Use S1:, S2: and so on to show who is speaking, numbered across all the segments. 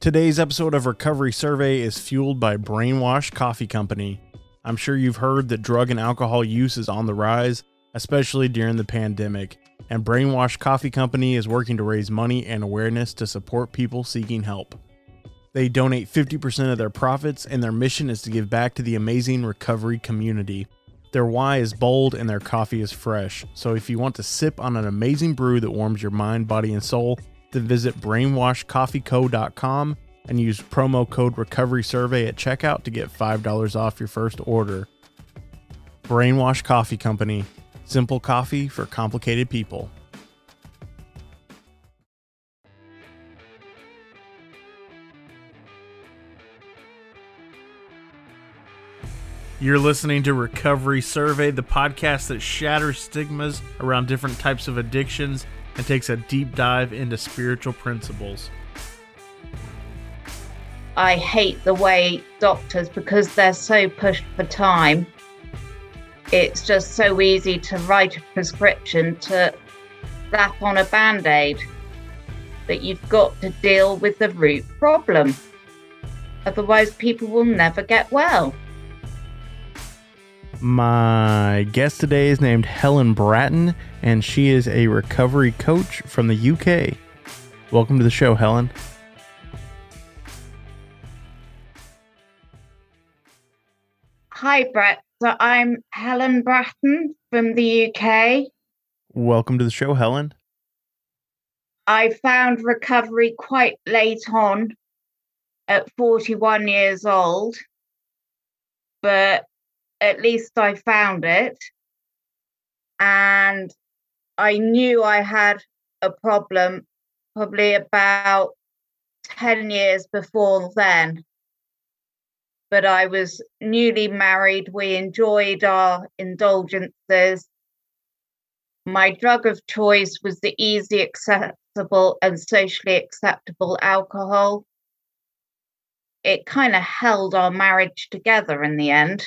S1: Today's episode of Recovery Survey is fueled by Brainwash Coffee Company. I'm sure you've heard that drug and alcohol use is on the rise, especially during the pandemic, and Brainwash Coffee Company is working to raise money and awareness to support people seeking help. They donate 50% of their profits, and their mission is to give back to the amazing recovery community. Their why is bold and their coffee is fresh. So if you want to sip on an amazing brew that warms your mind, body, and soul, then visit brainwashcoffeeco.com and use promo code recovery survey at checkout to get $5 off your first order. Brainwash Coffee Company. Simple coffee for complicated people. You're listening to Recovery Survey, the podcast that shatters stigmas around different types of addictions and takes a deep dive into spiritual principles.
S2: I hate the way doctors, because they're so pushed for time, it's just so easy to write a prescription to slap on a band aid. But you've got to deal with the root problem. Otherwise, people will never get well.
S1: My guest today is named Helen Bratton, and she is a recovery coach from the UK. Welcome to the show, Helen.
S2: Hi, Brett. So I'm Helen Bratton from the UK.
S1: Welcome to the show, Helen.
S2: I found recovery quite late on at 41 years old, but at least I found it. And I knew I had a problem probably about 10 years before then. But I was newly married. We enjoyed our indulgences. My drug of choice was the easy, accessible, and socially acceptable alcohol. It kind of held our marriage together in the end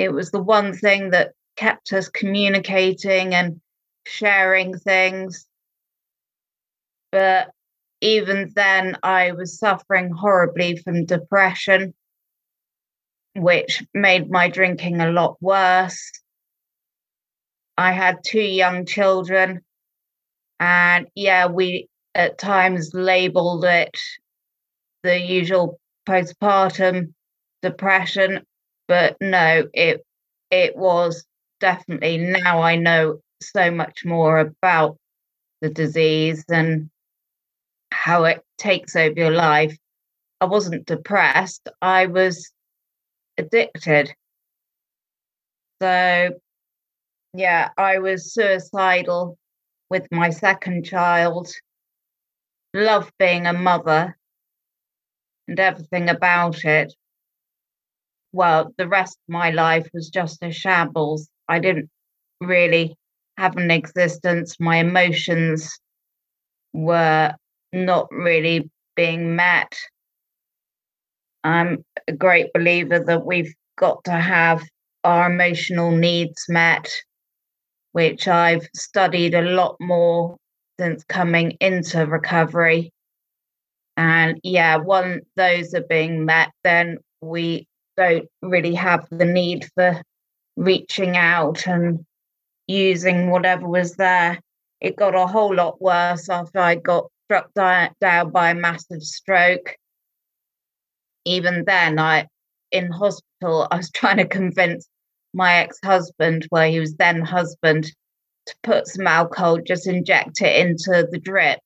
S2: it was the one thing that kept us communicating and sharing things. But even then, I was suffering horribly from depression, which made my drinking a lot worse. I had two young children, and yeah, we at times labeled it the usual postpartum depression but no, it it was definitely now I know so much more about the disease and how it takes over your life. I wasn't depressed, I was addicted. So, yeah, I was suicidal with my second child, loved being a mother and everything about it well, the rest of my life was just a shambles. I didn't really have an existence. My emotions were not really being met. I'm a great believer that we've got to have our emotional needs met, which I've studied a lot more since coming into recovery. And yeah, once those are being met, then we don't really have the need for reaching out and using whatever was there. It got a whole lot worse after I got struck down by a massive stroke. Even then, I in hospital, I was trying to convince my ex-husband, well, he was then husband, to put some alcohol, just inject it into the drip,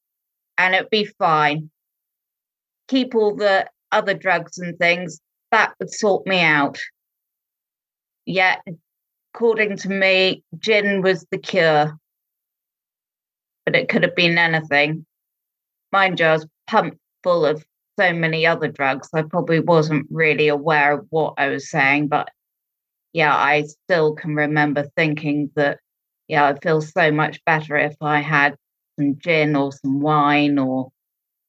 S2: and it'd be fine. Keep all the other drugs and things, that would sort me out. Yet, according to me, gin was the cure. But it could have been anything. Mind you, I was pumped full of so many other drugs. I probably wasn't really aware of what I was saying, but yeah, I still can remember thinking that, yeah, I'd feel so much better if I had some gin or some wine or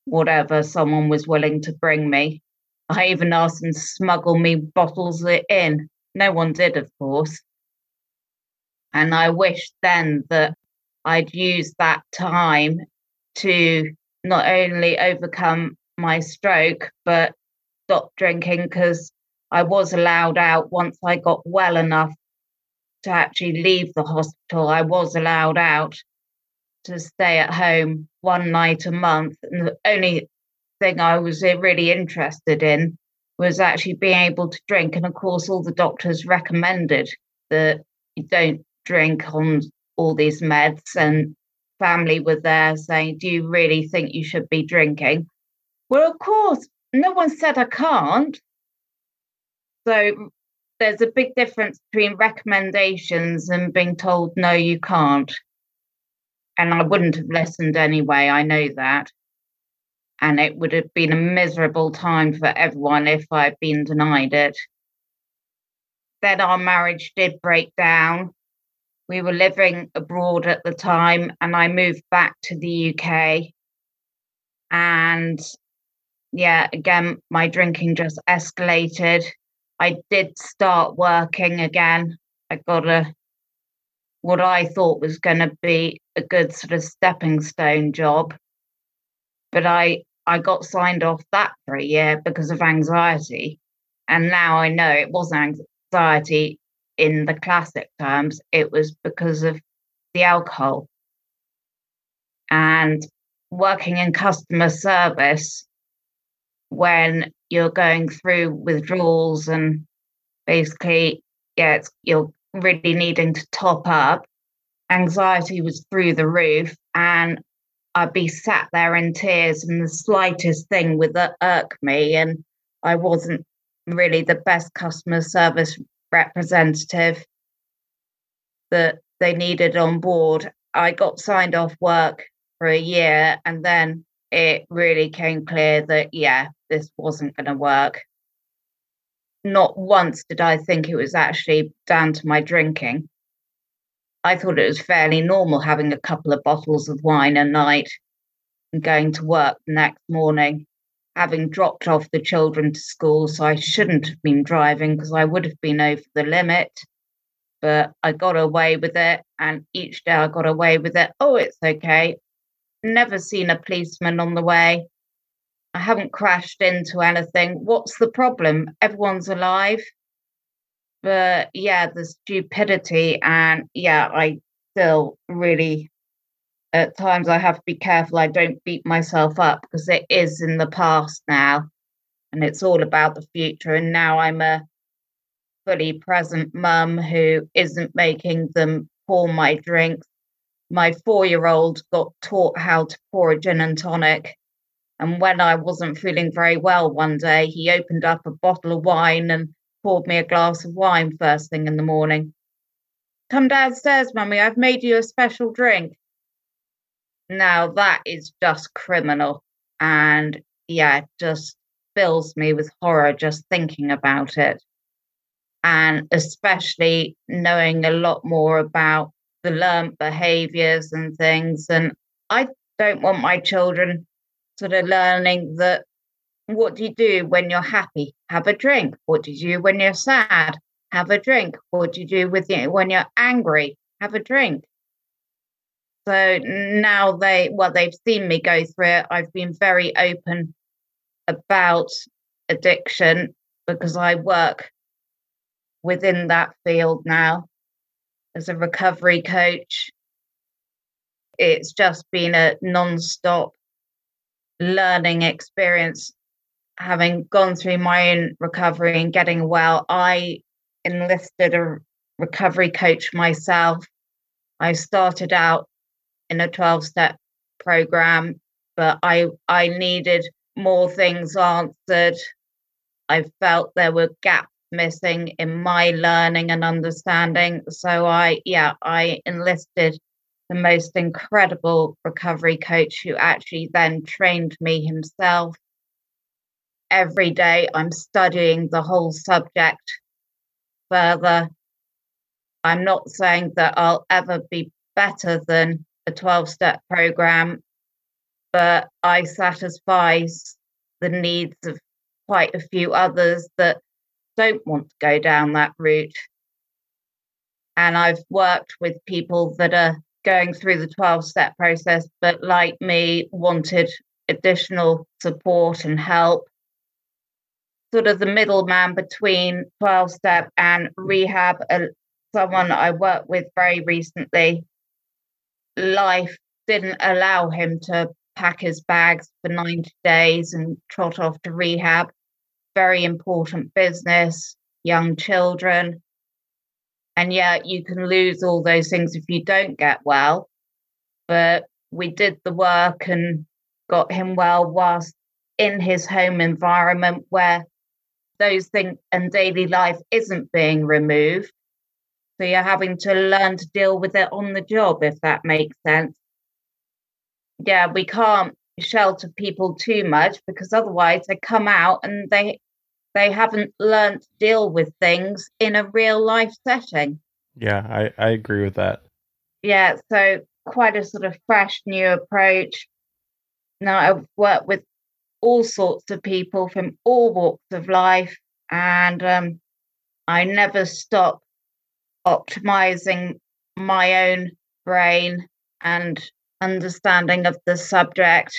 S2: whatever someone was willing to bring me. I even asked them to smuggle me bottles in. No one did, of course. And I wished then that I'd used that time to not only overcome my stroke, but stop drinking because I was allowed out once I got well enough to actually leave the hospital. I was allowed out to stay at home one night a month. And only thing I was uh, really interested in was actually being able to drink. And of course, all the doctors recommended that you don't drink on all these meds. And family were there saying, Do you really think you should be drinking? Well, of course, no one said I can't. So there's a big difference between recommendations and being told, no, you can't. And I wouldn't have listened anyway. I know that. And it would have been a miserable time for everyone if I'd been denied it. Then our marriage did break down. We were living abroad at the time, and I moved back to the UK. And yeah, again, my drinking just escalated. I did start working again. I got a what I thought was going to be a good sort of stepping stone job, but I I got signed off that for a year because of anxiety, and now I know it wasn't anxiety in the classic terms. It was because of the alcohol and working in customer service when you're going through withdrawals and basically, yeah, you're really needing to top up. Anxiety was through the roof, and I'd be sat there in tears, and the slightest thing would irk me, and I wasn't really the best customer service representative that they needed on board. I got signed off work for a year, and then it really came clear that, yeah, this wasn't going to work. Not once did I think it was actually down to my drinking. I thought it was fairly normal having a couple of bottles of wine a night and going to work the next morning, having dropped off the children to school. So I shouldn't have been driving because I would have been over the limit. But I got away with it. And each day I got away with it. Oh, it's okay. Never seen a policeman on the way. I haven't crashed into anything. What's the problem? Everyone's alive. But yeah, the stupidity, and yeah, I still really, at times, I have to be careful I don't beat myself up because it is in the past now and it's all about the future. And now I'm a fully present mum who isn't making them pour my drinks. My four year old got taught how to pour a gin and tonic and when I wasn't feeling very well one day, he opened up a bottle of wine and poured me a glass of wine first thing in the morning. Come downstairs, Mummy, I've made you a special drink. Now that is just criminal. And yeah, just fills me with horror just thinking about it. And especially knowing a lot more about the learned behaviors and things. And I don't want my children sort of learning that what do you do when you're happy? Have a drink. What do you do when you're sad? Have a drink. What do you do with you when you're angry? Have a drink. So now they, well, they've seen me go through it. I've been very open about addiction because I work within that field now as a recovery coach. It's just been a non stop learning experience having gone through my own recovery and getting well i enlisted a recovery coach myself i started out in a 12 step program but i i needed more things answered i felt there were gaps missing in my learning and understanding so i yeah i enlisted the most incredible recovery coach who actually then trained me himself. Every day I'm studying the whole subject further. I'm not saying that I'll ever be better than a 12 step program, but I satisfy the needs of quite a few others that don't want to go down that route. And I've worked with people that are going through the 12 step process, but like me, wanted additional support and help. Sort of the middleman between 12 step and rehab, uh, someone I worked with very recently, life didn't allow him to pack his bags for 90 days and trot off to rehab. Very important business, young children. And yet you can lose all those things if you don't get well. But we did the work and got him well whilst in his home environment where those things and daily life isn't being removed. So you're having to learn to deal with it on the job, if that makes sense. Yeah, we can't shelter people too much because otherwise they come out and they they haven't learned to deal with things in a real life setting.
S1: Yeah, I, I agree with that.
S2: Yeah, so quite a sort of fresh new approach. Now I've worked with all sorts of people from all walks of life, and um, I never stop optimizing my own brain and understanding of the subject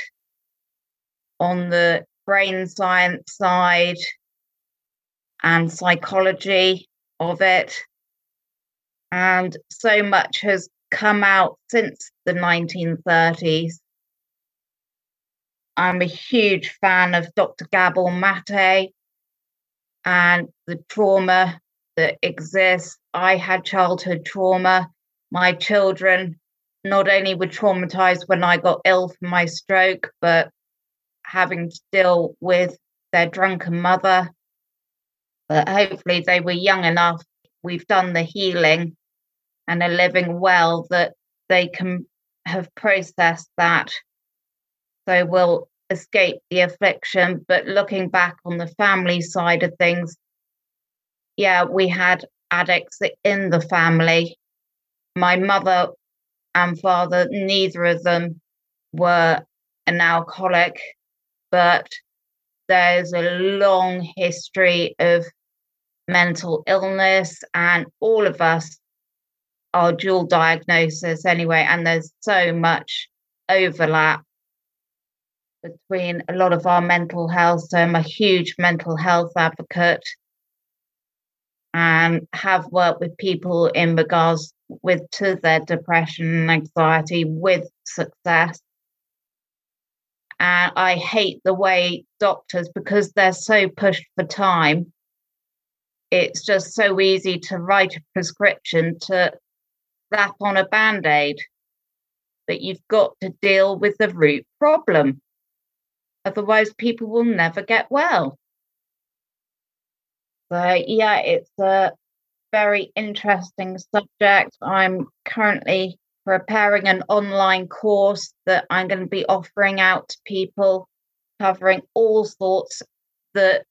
S2: on the brain science side and psychology of it. And so much has come out since the 1930s. I'm a huge fan of Dr. Gabor Mate and the trauma that exists. I had childhood trauma. My children not only were traumatized when I got ill from my stroke, but having to deal with their drunken mother. But hopefully, they were young enough. We've done the healing and are living well that they can have processed that. So we'll escape the affliction. But looking back on the family side of things, yeah, we had addicts in the family. My mother and father, neither of them were an alcoholic, but there's a long history of mental illness, and all of us are dual diagnosis anyway, and there's so much overlap between a lot of our mental health. So I'm a huge mental health advocate and have worked with people in regards with to their depression and anxiety with success. And I hate the way doctors, because they're so pushed for time, it's just so easy to write a prescription to slap on a band aid. But you've got to deal with the root problem. Otherwise, people will never get well. So, yeah, it's a very interesting subject. I'm currently preparing an online course that I'm going to be offering out to people, covering all sorts that,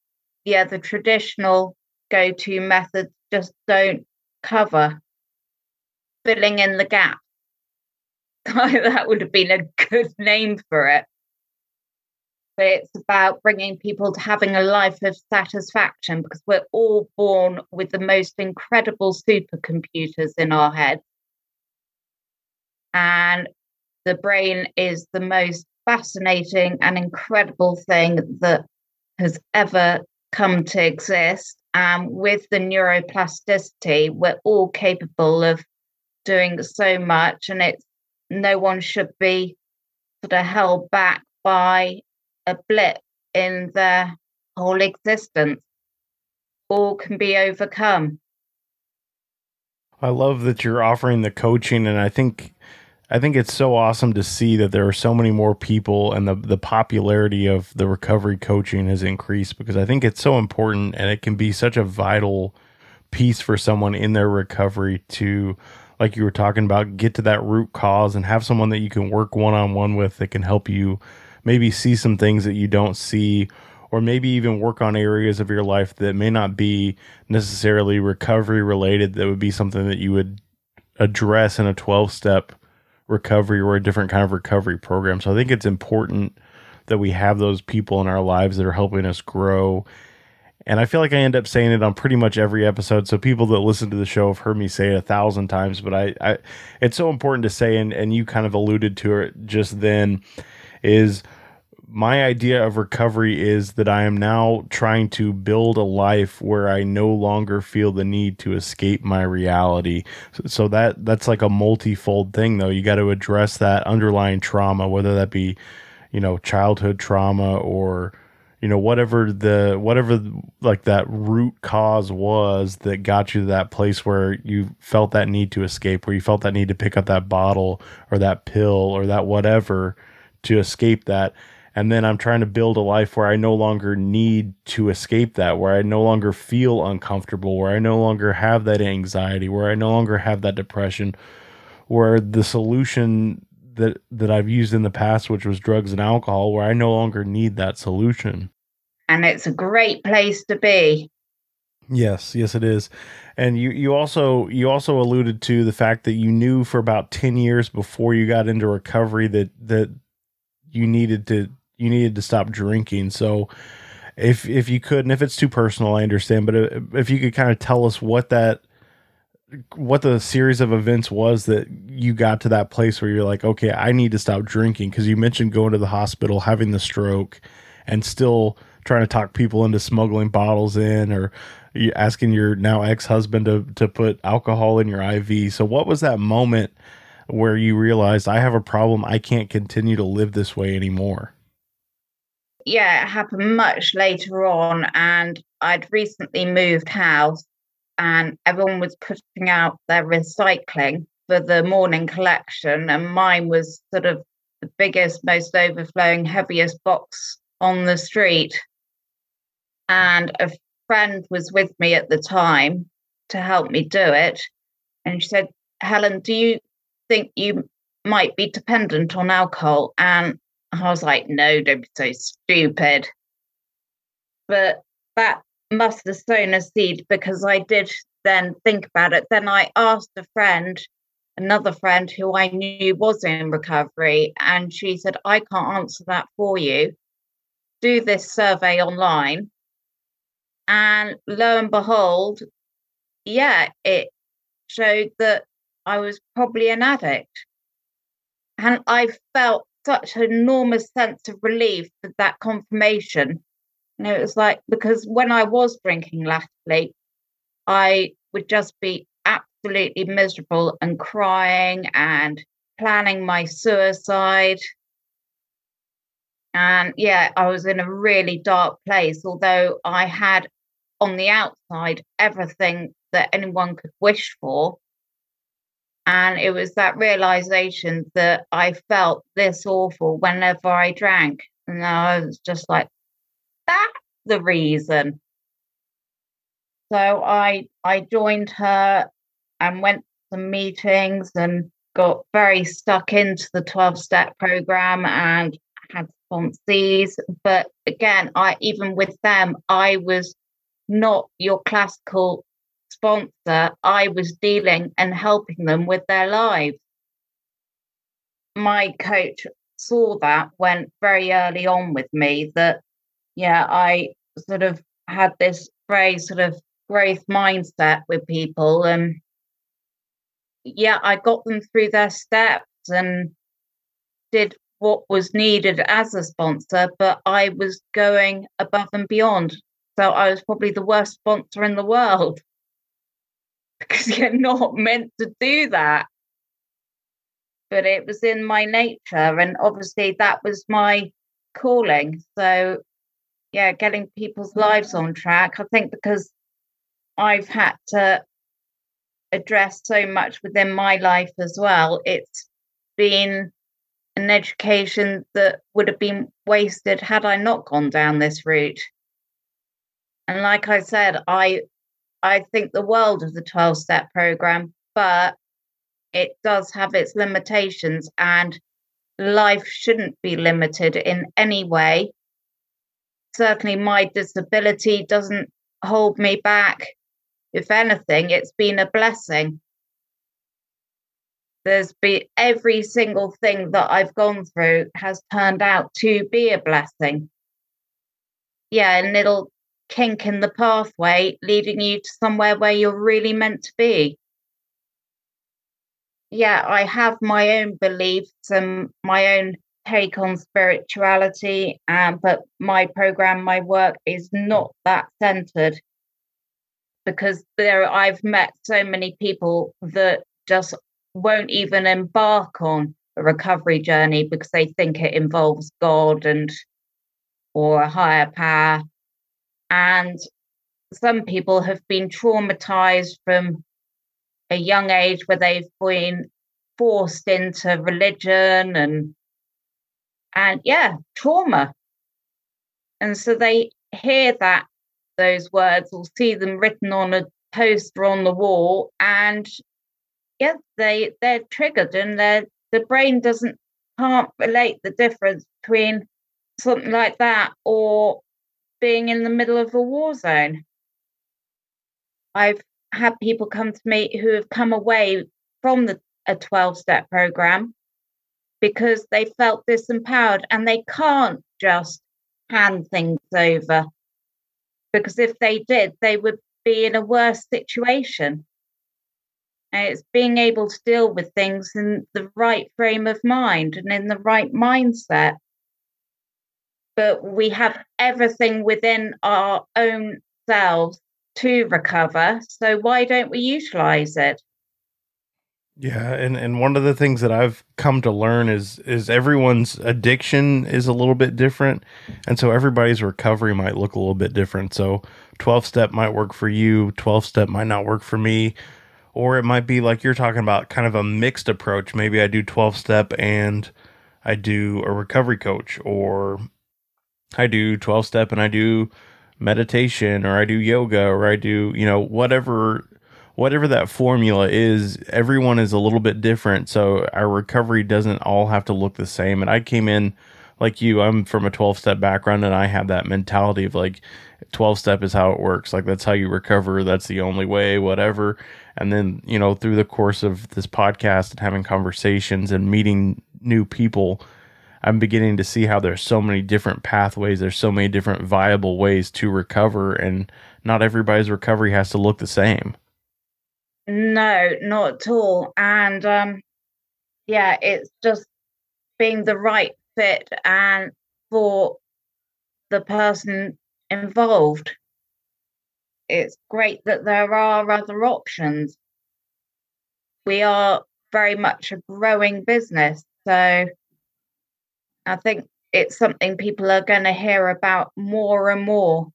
S2: yeah, the traditional go to methods just don't cover. Filling in the gap. that would have been a good name for it it's about bringing people to having a life of satisfaction because we're all born with the most incredible supercomputers in our heads. And the brain is the most fascinating and incredible thing that has ever come to exist. And with the neuroplasticity, we're all capable of doing so much, and it's no one should be sort of held back by a blip in their whole existence. All can be overcome.
S1: I love that you're offering the coaching and I think I think it's so awesome to see that there are so many more people and the the popularity of the recovery coaching has increased because I think it's so important and it can be such a vital piece for someone in their recovery to like you were talking about get to that root cause and have someone that you can work one on one with that can help you maybe see some things that you don't see or maybe even work on areas of your life that may not be necessarily recovery related that would be something that you would address in a 12 step recovery or a different kind of recovery program. So I think it's important that we have those people in our lives that are helping us grow. And I feel like I end up saying it on pretty much every episode. So people that listen to the show have heard me say it a thousand times, but I, I it's so important to say, and, and you kind of alluded to it just then, is my idea of recovery is that I am now trying to build a life where I no longer feel the need to escape my reality. So, so that that's like a multifold thing though. You got to address that underlying trauma, whether that be, you know, childhood trauma or you know whatever the whatever like that root cause was that got you to that place where you felt that need to escape where you felt that need to pick up that bottle or that pill or that whatever to escape that and then I'm trying to build a life where I no longer need to escape that, where I no longer feel uncomfortable, where I no longer have that anxiety, where I no longer have that depression, where the solution that that I've used in the past, which was drugs and alcohol, where I no longer need that solution.
S2: And it's a great place to be.
S1: Yes, yes, it is. And you, you also you also alluded to the fact that you knew for about ten years before you got into recovery that that you needed to you needed to stop drinking. So if if you could, and if it's too personal, I understand. But if you could kind of tell us what that what the series of events was that you got to that place where you're like, okay, I need to stop drinking because you mentioned going to the hospital, having the stroke, and still trying to talk people into smuggling bottles in or asking your now ex-husband to to put alcohol in your IV. So what was that moment where you realized I have a problem, I can't continue to live this way anymore?
S2: Yeah, it happened much later on and I'd recently moved house and everyone was putting out their recycling for the morning collection, and mine was sort of the biggest, most overflowing, heaviest box on the street. And a friend was with me at the time to help me do it. And she said, Helen, do you think you might be dependent on alcohol? And I was like, no, don't be so stupid. But that must have sown a seed because I did then think about it. Then I asked a friend, another friend who I knew was in recovery, and she said, I can't answer that for you. Do this survey online. And lo and behold, yeah, it showed that I was probably an addict. And I felt such an enormous sense of relief with that confirmation and it was like, because when I was drinking latterly, I would just be absolutely miserable and crying and planning my suicide. And yeah, I was in a really dark place, although I had on the outside everything that anyone could wish for. And it was that realization that I felt this awful whenever I drank. And I was just like, that's the reason. So I I joined her and went to some meetings and got very stuck into the 12 step program and had sponsees. But again, I even with them, I was not your classical sponsor. I was dealing and helping them with their lives. My coach saw that went very early on with me that yeah, I sort of had this very sort of growth mindset with people. And yeah, I got them through their steps and did what was needed as a sponsor, but I was going above and beyond. So I was probably the worst sponsor in the world because you're not meant to do that. But it was in my nature, and obviously that was my calling. So yeah, getting people's lives on track. I think because I've had to address so much within my life as well, it's been an education that would have been wasted had I not gone down this route. And like I said, I I think the world of the 12 step program, but it does have its limitations and life shouldn't be limited in any way certainly my disability doesn't hold me back. If anything, it's been a blessing. There's been every single thing that I've gone through has turned out to be a blessing. Yeah, a little kink in the pathway leading you to somewhere where you're really meant to be. Yeah, I have my own beliefs and my own take on spirituality, um, but my program, my work is not that centered because there I've met so many people that just won't even embark on a recovery journey because they think it involves God and or a higher power. And some people have been traumatized from a young age where they've been forced into religion and and yeah, trauma. And so they hear that those words or see them written on a poster on the wall and yeah, they they're triggered and their the brain doesn't can't relate the difference between something like that or being in the middle of a war zone. I've had people come to me who have come away from the a 12 step program because they felt disempowered and they can't just hand things over because if they did they would be in a worse situation and it's being able to deal with things in the right frame of mind and in the right mindset but we have everything within our own selves to recover. So why don't we utilize it?
S1: Yeah, and and one of the things that I've come to learn is is everyone's addiction is a little bit different, and so everybody's recovery might look a little bit different. So 12 step might work for you, 12 step might not work for me, or it might be like you're talking about kind of a mixed approach. Maybe I do 12 step and I do a recovery coach or I do 12 step and I do meditation or I do yoga or I do, you know, whatever whatever that formula is, everyone is a little bit different. So our recovery doesn't all have to look the same. And I came in like you, I'm from a 12 step background and I have that mentality of like 12 step is how it works. Like that's how you recover. That's the only way, whatever. And then, you know, through the course of this podcast and having conversations and meeting new people, I'm beginning to see how there's so many different pathways, there's so many different viable ways to recover, and not everybody's recovery has to look the same.
S2: No, not at all. And um, yeah, it's just being the right fit and for the person involved. It's great that there are other options. We are very much a growing business. So I think it's something people are going to hear about more and more.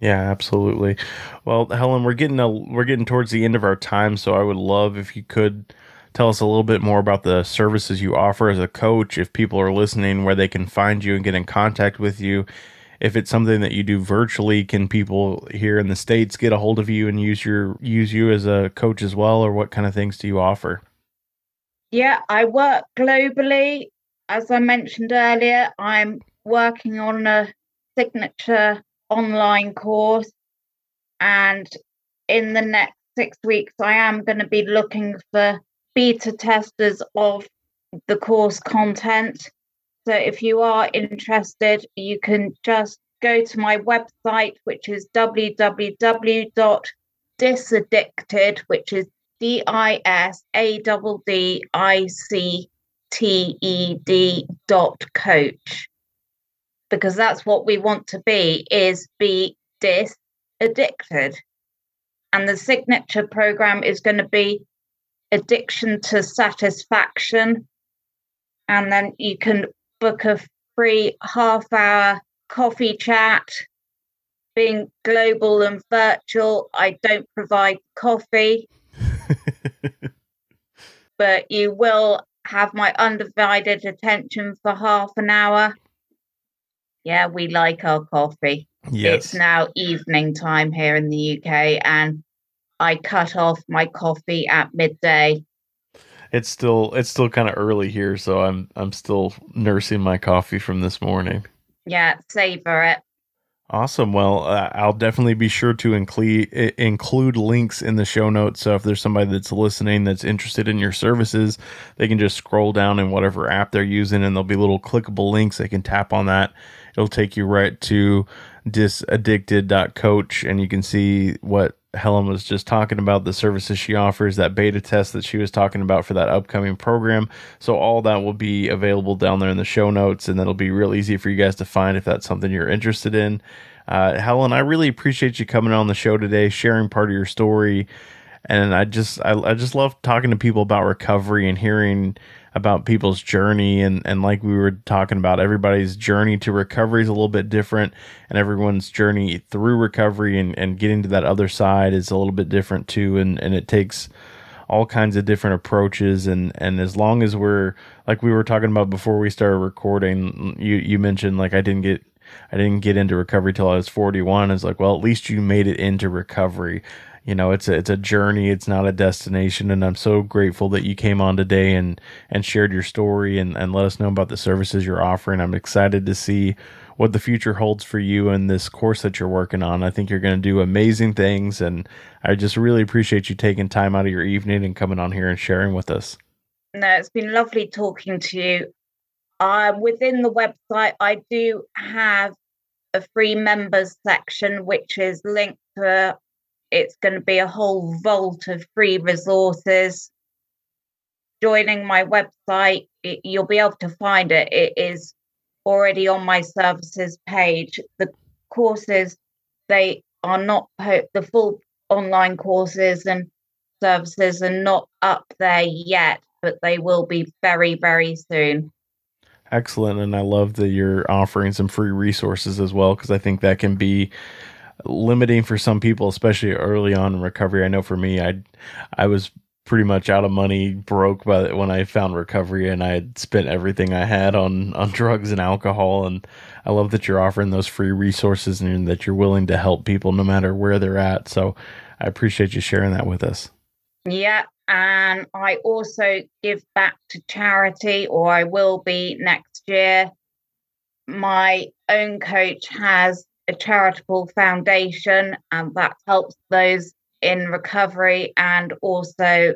S1: Yeah, absolutely. Well, Helen, we're getting a, we're getting towards the end of our time, so I would love if you could tell us a little bit more about the services you offer as a coach. If people are listening, where they can find you and get in contact with you. If it's something that you do virtually, can people here in the states get a hold of you and use your use you as a coach as well, or what kind of things do you offer?
S2: Yeah, I work globally as I mentioned earlier, I'm working on a signature online course. And in the next six weeks, I am going to be looking for beta testers of the course content. So if you are interested, you can just go to my website, which is www.disaddicted, which is D I S A D D I C T-E-D dot coach because that's what we want to be is be dis addicted. And the signature program is going to be addiction to satisfaction. And then you can book a free half hour coffee chat. Being global and virtual i don't provide coffee. But you will have my undivided attention for half an hour. Yeah, we like our coffee. Yes. It's now evening time here in the UK, and I cut off my coffee at midday.
S1: It's still it's still kind of early here, so I'm I'm still nursing my coffee from this morning.
S2: Yeah, savor it.
S1: Awesome. Well, uh, I'll definitely be sure to include include links in the show notes. So if there's somebody that's listening that's interested in your services, they can just scroll down in whatever app they're using, and there'll be little clickable links. They can tap on that. It'll take you right to disaddicted.coach and you can see what Helen was just talking about the services she offers, that beta test that she was talking about for that upcoming program. So, all that will be available down there in the show notes, and that'll be real easy for you guys to find if that's something you're interested in. Uh, Helen, I really appreciate you coming on the show today, sharing part of your story. And I just, I, I just love talking to people about recovery and hearing about people's journey and and like we were talking about everybody's journey to recovery is a little bit different and everyone's journey through recovery and, and getting to that other side is a little bit different too. And and it takes all kinds of different approaches. And and as long as we're like we were talking about before we started recording you you mentioned like I didn't get I didn't get into recovery till I was 41 it's like well at least you made it into recovery you know it's a it's a journey it's not a destination and i'm so grateful that you came on today and and shared your story and and let us know about the services you're offering. I'm excited to see what the future holds for you and this course that you're working on. I think you're going to do amazing things and i just really appreciate you taking time out of your evening and coming on here and sharing with us.
S2: No it's been lovely talking to you. Uh, within the website i do have a free members section which is linked to it's going to be a whole vault of free resources. Joining my website, it, you'll be able to find it. It is already on my services page. The courses, they are not po- the full online courses and services are not up there yet, but they will be very, very soon.
S1: Excellent. And I love that you're offering some free resources as well, because I think that can be limiting for some people, especially early on in recovery. I know for me, I I was pretty much out of money, broke by when I found recovery, and I had spent everything I had on on drugs and alcohol. And I love that you're offering those free resources and that you're willing to help people no matter where they're at. So I appreciate you sharing that with us.
S2: Yeah, and I also give back to charity, or I will be next year. My own coach has a charitable foundation, and that helps those in recovery and also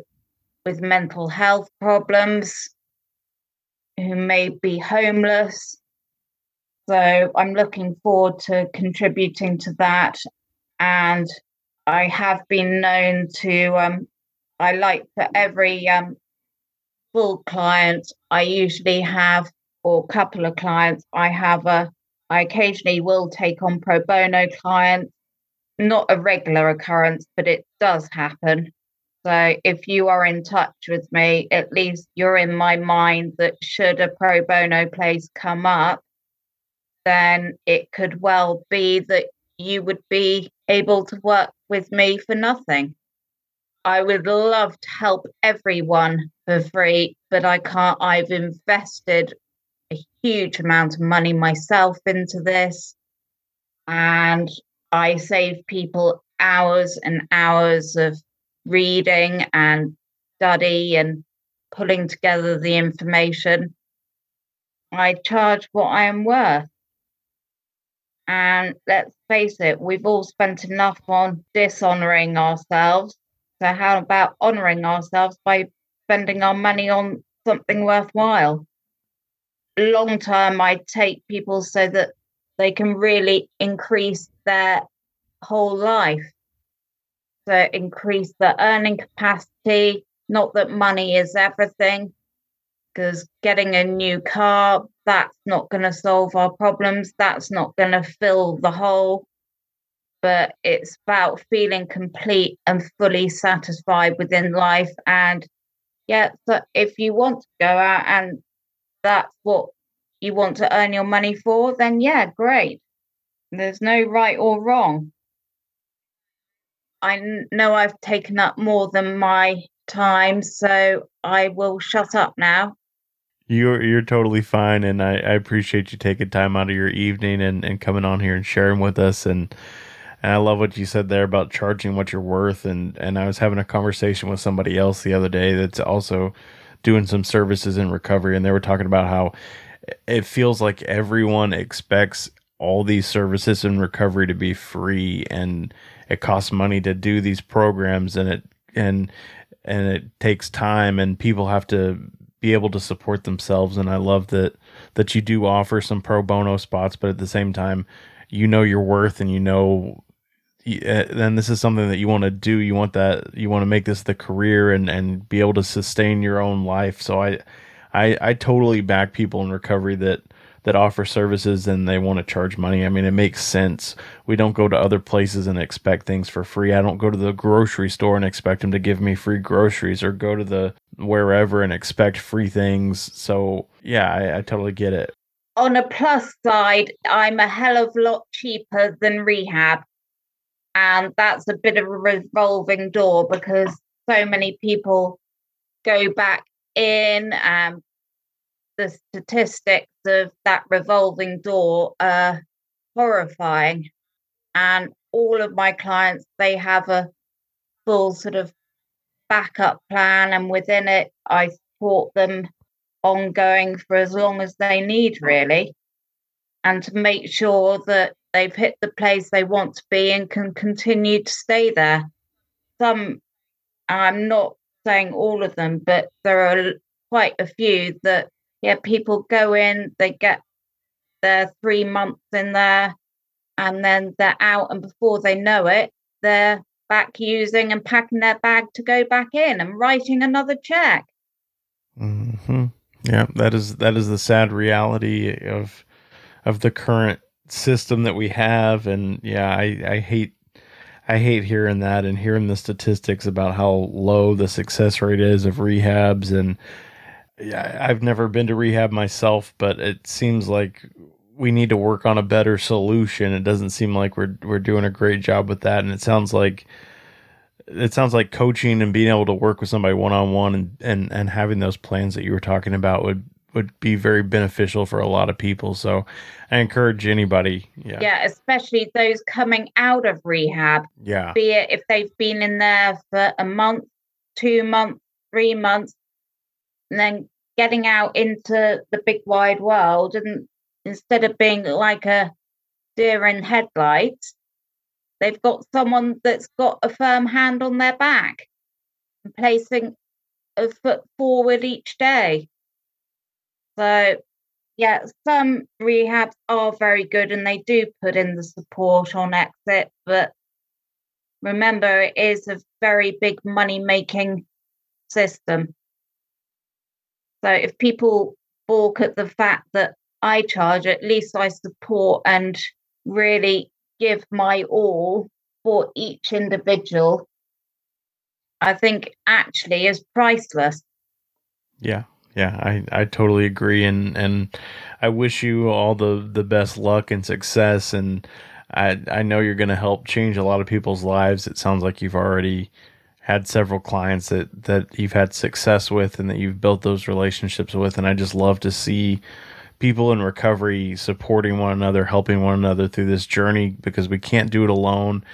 S2: with mental health problems who may be homeless. So I'm looking forward to contributing to that. And I have been known to, um, I like for every um, full client, I usually have, or couple of clients, I have a I occasionally will take on pro bono clients, not a regular occurrence, but it does happen. So if you are in touch with me, at least you're in my mind that should a pro bono place come up, then it could well be that you would be able to work with me for nothing. I would love to help everyone for free, but I can't. I've invested a huge amount of money myself into this. And I save people hours and hours of reading and study and pulling together the information. I charge what I am worth. And let's face it, we've all spent enough on dishonoring ourselves. So, how about honoring ourselves by spending our money on something worthwhile? Long term, I take people so that they can really increase their whole life. So increase the earning capacity. Not that money is everything, because getting a new car, that's not going to solve our problems. That's not going to fill the hole. But it's about feeling complete and fully satisfied within life. And yeah, so if you want to go out and that's what you want to earn your money for, then yeah, great. There's no right or wrong. I know I've taken up more than my time, so I will shut up now.
S1: You're you're totally fine, and I, I appreciate you taking time out of your evening and, and coming on here and sharing with us. And and I love what you said there about charging what you're worth. And and I was having a conversation with somebody else the other day that's also doing some services in recovery, and they were talking about how it feels like everyone expects all these services in recovery to be free and it costs money to do these programs and it and and it takes time and people have to be able to support themselves and I love that that you do offer some pro bono spots but at the same time you know your worth and you know Uh, then this is something that you want to do. You want that you want to make this the career and and be able to sustain your own life. So i i i totally back people in recovery that that offer services and they want to charge money. I mean it makes sense. We don't go to other places and expect things for free. I don't go to the grocery store and expect them to give me free groceries or go to the wherever and expect free things. So yeah i, I totally get it.
S2: On a plus side, I'm a hell of a lot cheaper than rehab. And that's a bit of a revolving door because so many people go back in. Um, the statistics of that revolving door are horrifying. And all of my clients, they have a full sort of backup plan. And within it, I support them ongoing for as long as they need, really, and to make sure that they've hit the place they want to be and can continue to stay there. Some, I'm not saying all of them, but there are quite a few that, yeah, people go in, they get their three months in there, and then they're out, and before they know it, they're back using and packing their bag to go back in and writing another check.
S1: Mm-hmm. Yeah, that is that is the sad reality of of the current system that we have, and yeah, I I hate I hate hearing that and hearing the statistics about how low the success rate is of rehabs and yeah, I've never been to rehab myself, but it seems like we need to work on a better solution. It doesn't seem like we're we're doing a great job with that, and it sounds like it sounds like coaching and being able to work with somebody one on one and and and having those plans that you were talking about would would be very beneficial for a lot of people. So I encourage anybody. Yeah.
S2: Yeah, especially those coming out of rehab.
S1: Yeah.
S2: Be it if they've been in there for a month, two months, three months, and then getting out into the big wide world and instead of being like a deer in headlights, They've got someone that's got a firm hand on their back and placing a foot forward each day. So, yeah, some rehabs are very good and they do put in the support on exit, but remember, it is a very big money making system. So, if people balk at the fact that I charge, at least I support and really give my all for each individual, I think actually is priceless.
S1: Yeah. Yeah, I, I totally agree and and I wish you all the the best luck and success and I I know you're going to help change a lot of people's lives. It sounds like you've already had several clients that that you've had success with and that you've built those relationships with and I just love to see people in recovery supporting one another, helping one another through this journey because we can't do it alone.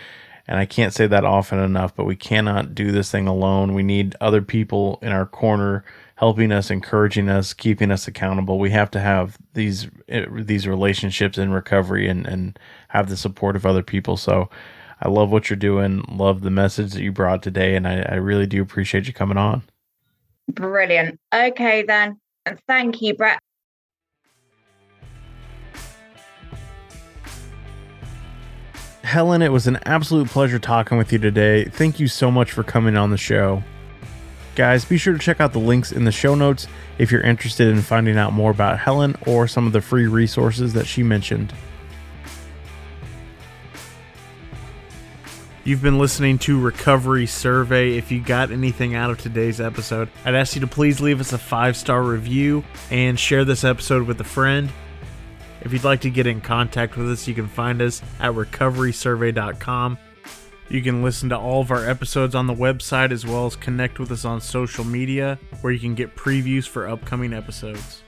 S1: And I can't say that often enough, but we cannot do this thing alone. We need other people in our corner helping us, encouraging us, keeping us accountable. We have to have these eh, these relationships in recovery and and have the support of other people. So I love what you're doing. Love the message that you brought today, and I, I really do appreciate you coming on.
S2: Brilliant. Okay then, and thank you, Brett.
S1: Helen, it was an absolute pleasure talking with you today. Thank you so much for coming on the show. Guys, be sure to check out the links in the show notes if you're interested in finding out more about Helen or some of the free resources that she mentioned. You've been listening to Recovery Survey. If you got anything out of today's episode, I'd ask you to please leave us a five star review and share this episode with a friend. If you'd like to get in contact with us, you can find us at recoverysurvey.com. You can listen to all of our episodes on the website as well as connect with us on social media where you can get previews for upcoming episodes.